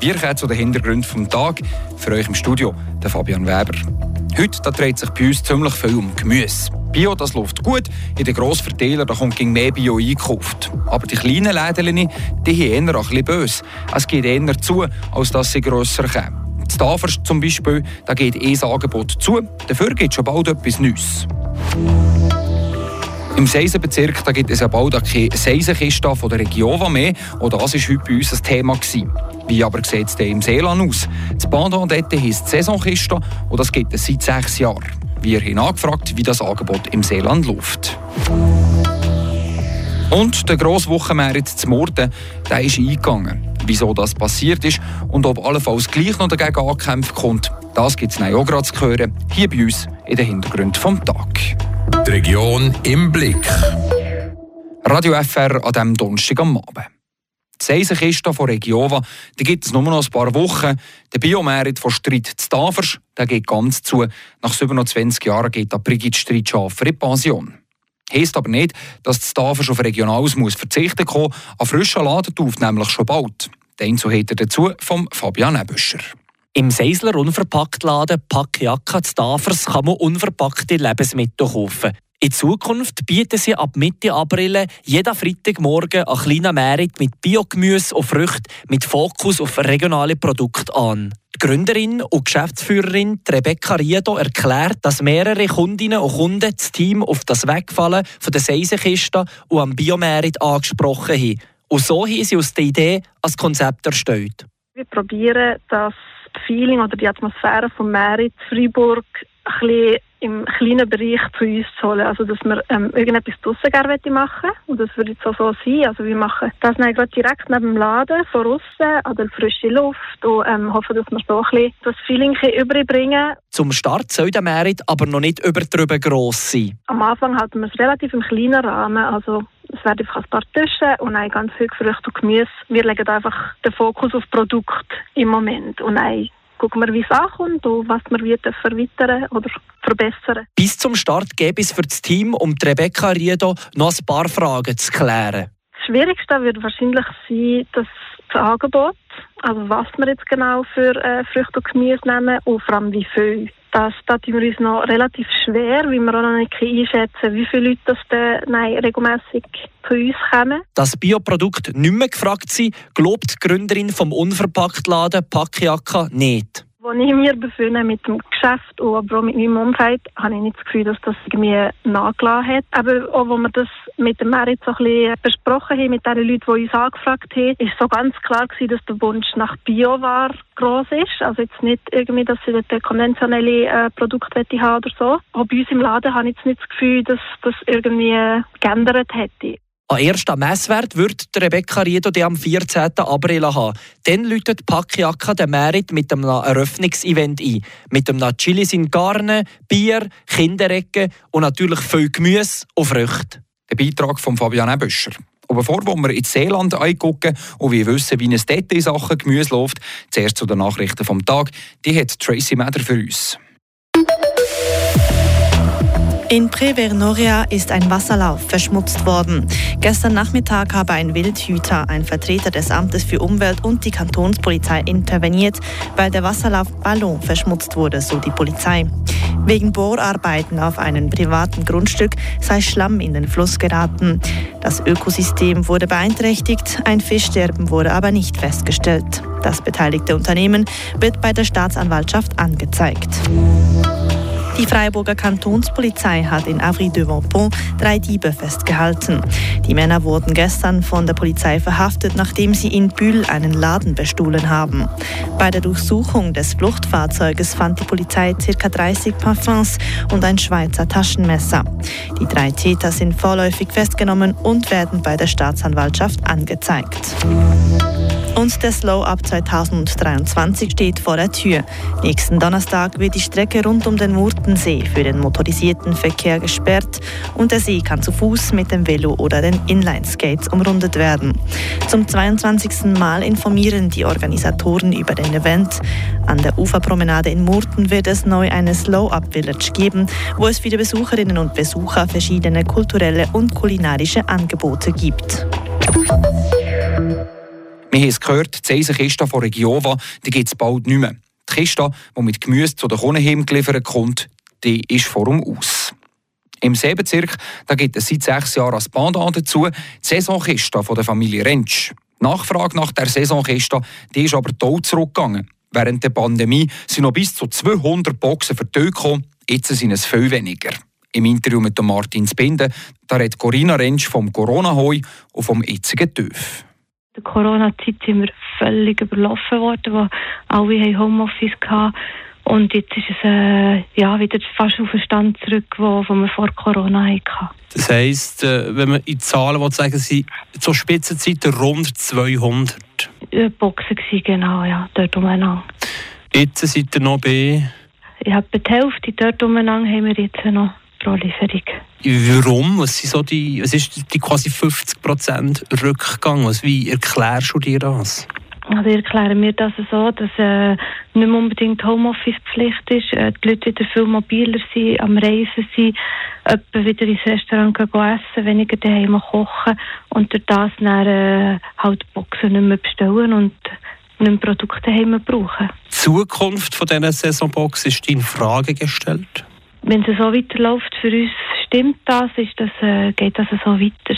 Wir kommen zu den Hintergründen vom Tag. Für euch im Studio der Fabian Weber. Heute dreht sich bei uns ziemlich viel um Gemüse. Bio, das läuft gut. In den Grossverteilern kommt gegen mehr Bio eingekauft. Aber die kleinen Läden, die haben eher ein bisschen böse. Es geht eher zu, als dass sie grösser kommen. In Tafers zum Beispiel, da geht eh das Angebot zu. Dafür gibt es schon bald etwas Neues. Im Seisenbezirk da gibt es ja bald keine Seisenkiste von der Region mehr. Und das war heute bei uns ein Thema. Gewesen. Wie aber sieht es im Seeland aus? Das dort heisst Saisonkiste und das gibt es seit sechs Jahren. Wir haben angefragt, wie das Angebot im Seeland läuft. Und der grosse Wochenmarkt zu Morden der ist eingegangen. Wieso das passiert ist und ob allenfalls gleich noch dagegen angekämpft kommt, das gibt es auch gerade zu hören, hier bei uns in den Hintergründen vom Tag. Die Region im Blick. Radio FR an diesem Donnerstag am Abend. Die Seisenkiste von Regiova die gibt es nur noch ein paar Wochen. Der Biomerit von Streit zu Tafers der geht ganz zu. Nach 27 Jahren geht der Brigitte Streitschafer in Pension. Heißt aber nicht, dass die Tafers auf Regionales muss verzichten kann. An frischen Laden nämlich schon bald. Den er dazu vom Fabian Ebüscher. Im Seisler Unverpacktladen Packjacka zu Tafers kann man unverpackte Lebensmittel kaufen. In Zukunft bieten sie ab Mitte April jeden Freitagmorgen einen kleinen Merit mit Biogemüse und Früchten mit Fokus auf regionale Produkte an. Die Gründerin und Geschäftsführerin Rebecca Riedo erklärt, dass mehrere Kundinnen und Kunden das Team auf das Wegfallen von der Seisenkiste und am Biomerit angesprochen haben. Und so haben sie aus der Idee ein Konzept erstellt. Wir probieren das Feeling oder die Atmosphäre von Merit Freiburg ein bisschen im kleinen Bereich zu uns zu holen. Also, dass wir ähm, irgendetwas draussen gerne machen Und das würde jetzt auch so sein. Also, wir machen das dann gerade direkt neben dem Laden, von außen, an der frischen Luft und ähm, hoffen, dass wir so ein bisschen das Feeling überbringen Zum Start soll der Merit aber noch nicht übertrieben gross sein. Am Anfang halten wir es relativ im kleinen Rahmen. Also, es werden einfach ein paar Tische und ein ganz viel Früchte und Gemüse. Wir legen einfach den Fokus auf Produkt im Moment und ein gucken wir, wie es ankommt und was wir wieder verweitern oder verbessern. Bis zum Start gäbe es für das Team um Rebecca Riedo noch ein paar Fragen zu klären. Das Schwierigste wird wahrscheinlich sein, dass das Angebot, also was wir jetzt genau für äh, Früchte und Gemüse nehmen und vor allem wie viel. Das, da tun wir uns noch relativ schwer, weil wir auch noch nicht einschätzen wie viele Leute das dann, nein, regelmässig zu uns kommen. Dass Bioprodukte nicht mehr gefragt sind, glaubt die Gründerin vom Unverpacktladen Packjacka nicht. Als ich mir befinde mit dem Geschäft und aber auch mit meinem Umfeld, habe ich nicht das Gefühl, dass das irgendwie nachgelassen hat. Aber auch, als wir das mit dem Merit so ein bisschen besprochen haben, mit den Leuten, die uns angefragt haben, ist so ganz klar gewesen, dass der Wunsch nach Bioware groß ist. Also jetzt nicht irgendwie, dass sie dort konventionelle äh, Produkte haben oder so. Auch bei uns im Laden habe ich jetzt nicht das Gefühl, dass das irgendwie geändert hätte. An ersten Messwert wird Rebecca Riedo am 14. April haben. Dann läutet Packjacka den Merit mit einem Eröffnungsevent ein. Mit einem Chilis in Garne, Bier, Kinderecke und natürlich viel Gemüse und Früchte. Der Beitrag von Fabian Ebüscher. Und bevor wir ins Seeland eingucken und wir wissen, wie es dort in Sachen Gemüse läuft, zuerst zu den Nachrichten vom Tag. Die hat Tracy Meder für uns. In Prevernoria ist ein Wasserlauf verschmutzt worden. Gestern Nachmittag habe ein Wildhüter, ein Vertreter des Amtes für Umwelt und die Kantonspolizei interveniert, weil der Wasserlauf Ballon verschmutzt wurde, so die Polizei. Wegen Bohrarbeiten auf einem privaten Grundstück sei Schlamm in den Fluss geraten. Das Ökosystem wurde beeinträchtigt, ein Fischsterben wurde aber nicht festgestellt. Das beteiligte Unternehmen wird bei der Staatsanwaltschaft angezeigt. Die Freiburger Kantonspolizei hat in Avry-de-Vampont drei Diebe festgehalten. Die Männer wurden gestern von der Polizei verhaftet, nachdem sie in Bühl einen Laden bestohlen haben. Bei der Durchsuchung des Fluchtfahrzeuges fand die Polizei ca. 30 Parfums und ein Schweizer Taschenmesser. Die drei Täter sind vorläufig festgenommen und werden bei der Staatsanwaltschaft angezeigt. Und der Slow Up 2023 steht vor der Tür. Nächsten Donnerstag wird die Strecke rund um den Murtensee für den motorisierten Verkehr gesperrt und der See kann zu Fuß mit dem Velo oder den Inline-Skates umrundet werden. Zum 22. Mal informieren die Organisatoren über den Event. An der Uferpromenade in Murten wird es neu eine Slow Up Village geben, wo es für die Besucherinnen und Besucher verschiedene kulturelle und kulinarische Angebote gibt. Wir haben es gehört, die Eisenkiste von Regiova gibt es bald nicht mehr. Die Kiste, die mit Gemüse zu den Kunden geliefert kommt, die ist vor dem Aus. Im Seebezirk da gibt es seit sechs Jahren ein Pendant dazu, die Saisonkiste von der Familie Rentsch. Die Nachfrage nach der Saisonkiste die ist aber toll zurückgegangen. Während der Pandemie sind noch bis zu 200 Boxen gekommen, jetzt sind es viel weniger. Im Interview mit Martin Spinde da redet Corinna Rentsch vom Corona-Heu und vom jetzigen TÜV. In der Corona-Zeit sind wir völlig überlaufen worden, wo alle Homeoffice hatten. Und jetzt ist es äh, ja, wieder fast auf den Stand zurück, wo, wo wir vor Corona hatten. Das heisst, äh, wenn man in Zahlen will, sagen Sie, zur Spitzenzeiten rund 200? Ja, Boxen gewesen, genau, ja, dort umeinander. Jetzt seid ihr noch bei? Ja, etwa die Hälfte dort umeinander haben wir jetzt noch pro Lieferung. Warum? Was, sind so die, was ist die quasi 50% Rückgang? Was, wie erklärst du dir das? Also erklären wir das so, dass äh, nicht mehr unbedingt Homeoffice-Pflicht ist, äh, die Leute wieder viel mobiler sind, am Reisen sind, etwa wieder ins Restaurant gehen essen, weniger daheim kochen und durch das dann äh, halt Boxen nicht mehr bestellen und nicht mehr Produkte daheim brauchen. Die Zukunft von dieser Saisonbox ist in Frage gestellt? Wenn es so weiterläuft, für uns stimmt das, ist das, äh, geht das so weiter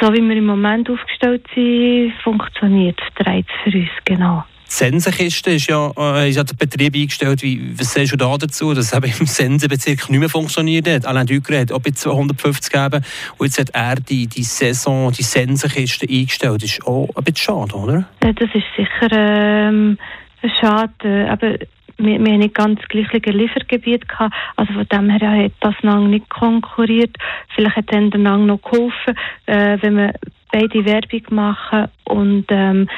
so wie wir im Moment aufgestellt sind, funktioniert es für uns, genau. Die Sensenkiste ist ja, äh, ist ja der Betrieb eingestellt. Wie, was sagst du da dazu, dass es eben im Sensenbezirk nicht mehr funktioniert hat? Alain Ducre hat auch bei 250 gegeben und jetzt hat er die, die Saison, die Sensenkiste eingestellt. Das ist auch ein bisschen schade, oder? Ja, das ist sicher ähm, schade. Aber wir, wir haben nicht ganz gleiche Liefergebiet gehabt. Also von dem her hat das Nang nicht konkurriert. Vielleicht hat dann der Nang noch geholfen, äh, wenn wir beide Werbung machen und ähm,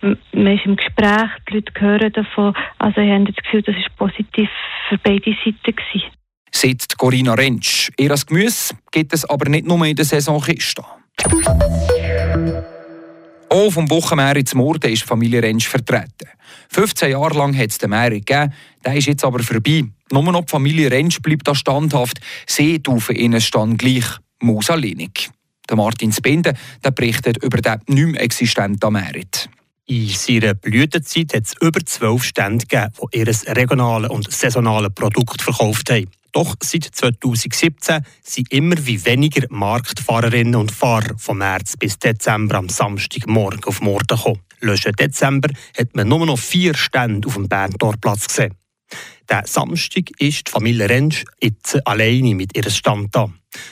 man ist im Gespräch, die Leute hören davon. Also ich habe das Gefühl, das ist positiv für beide Seiten gewesen. Sagt Corinna Rentsch. Ihr Gemüse gibt es aber nicht nur in der Saisonkiste. Auch vom Wochenmerit zum Morden ist Familie Rentsch vertreten. 15 Jahre lang hat es den Merit gegeben, der ist jetzt aber vorbei. Nur noch die Familie Rentsch bleibt da standhaft. Sie taufen ihnen stand gleich Musalinig. Der Martin Spinde der berichtet über den nicht mehr existenten Merit. In seiner Blütezeit hat es über zwölf Stände gegeben, die ihr regionales und saisonales Produkt verkauft haben. Doch seit 2017 sind immer wie weniger Marktfahrerinnen und Fahrer vom März bis Dezember am Samstagmorgen auf Morden gekommen. Letzten Dezember hat man nur noch vier Stände auf dem Berntorplatz gesehen. Der Samstag ist die Familie Rentsch jetzt alleine mit ihrem Stand da.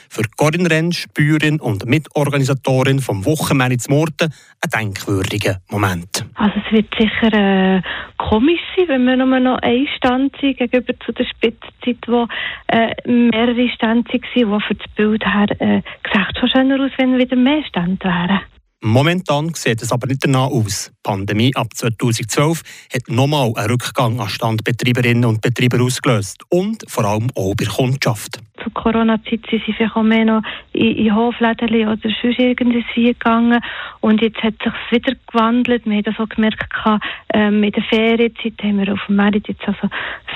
Für Corinne Rentsch, Bäuerin und Mitorganisatorin vom Wochenmärz Morten, ein denkwürdiger Moment. Also es wird sicher äh, komisch sein, wenn wir nur noch ein Stand sind gegenüber zu der Spitzzeit, wo äh, mehrere Stände waren, die für das Bild her äh, gesagt schon schöner aus, wenn wieder mehr Stände wären. Momentan sieht es aber nicht danach aus. Die Pandemie ab 2012 hat nochmal einen Rückgang an Standbetreiberinnen und Betreiber ausgelöst und vor allem auch bei der Kundschaft. Zur Corona-Zeit sind sie vielleicht auch mehr noch in, in Hofläden oder sonst irgendwas gegangen und jetzt hat sich wieder gewandelt. Wir haben das auch gemerkt, ähm, in der Ferienzeit haben wir auf dem Markt jetzt also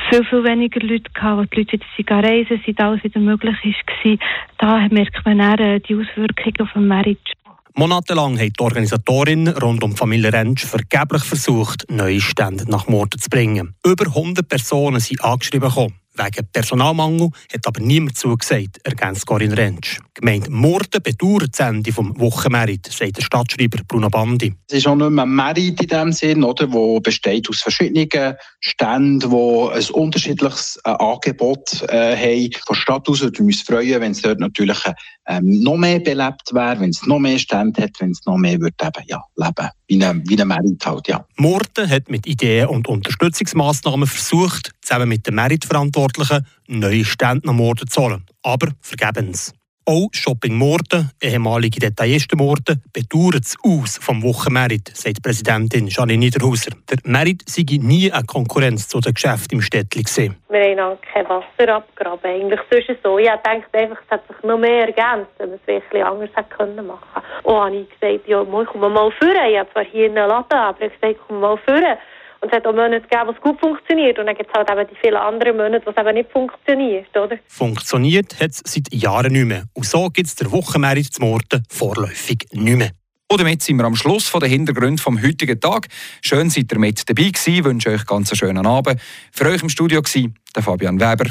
viel, viel weniger Leute gehabt, wo die Leute wieder reisen sind, alles wieder möglich war. Da merkt man dann äh, die Auswirkungen auf dem Markt. Monatelang hat die Organisatorin rund um Familie Rentsch vergeblich versucht, neue Stände nach Morden zu bringen. Über 100 Personen sind angeschrieben gekommen. Wegen Personalmangel hat aber niemand zugesagt, ergänzt Corinne Rentsch. Gemeint Morden bedauert das Ende vom Wochenmerit, sagt der Stadtschreiber Bruno Bandi. Es ist auch nicht mehr ein Merit in dem Sinn, oder, wo besteht aus verschiedenen Ständen, die ein unterschiedliches äh, Angebot äh, haben. Von Stadt aus würden wir uns freuen, wenn es dort natürlich ähm, noch mehr belebt wäre, wenn es noch mehr Stände hat, wenn es noch mehr würde eben, ja, leben ein, wie ein Merit halt, ja. Morden hat mit Ideen und Unterstützungsmaßnahmen versucht, zusammen mit den Merit-Verantwortlichen neue Stände nach Morden zu holen. Aber vergebens. Auch Shopping Morden, ehemalige Detaillisten Morden, bedauert es aus vom Wochenmerit, sagt Präsidentin Janine Niederhauser. Der Merit sei nie eine Konkurrenz zu den Geschäften im Städtchen gesehen. Wir haben auch kein Wasser abgraben. Eigentlich sonst so. Ich denke einfach, es hat sich noch mehr ergänzt, wenn man es wirklich anders hätte können machen. Und habe ich gesagt, ja, ich komme mal führen. Ich habe zwar hier einen Laden, aber ich habe gesagt, komm mal führen. Und es hat auch Monate gegeben, wo es gut funktioniert. Und dann gibt es halt eben die vielen anderen Monate, wo es eben nicht funktioniert, oder? Funktioniert hat es seit Jahren nicht mehr. Und so gibt es der Wochenmerit zum Morten vorläufig nicht mehr. Und damit sind wir am Schluss von den Hintergründen vom heutigen Tag. Schön seid ihr mit dabei gewesen. Ich wünsche euch ganz einen schönen Abend. Für euch im Studio war der Fabian Weber.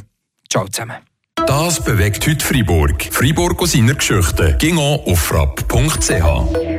Ciao zusammen. Das bewegt heute Freiburg. Freiburg aus seiner Geschichte. Ging auf frapp.ch.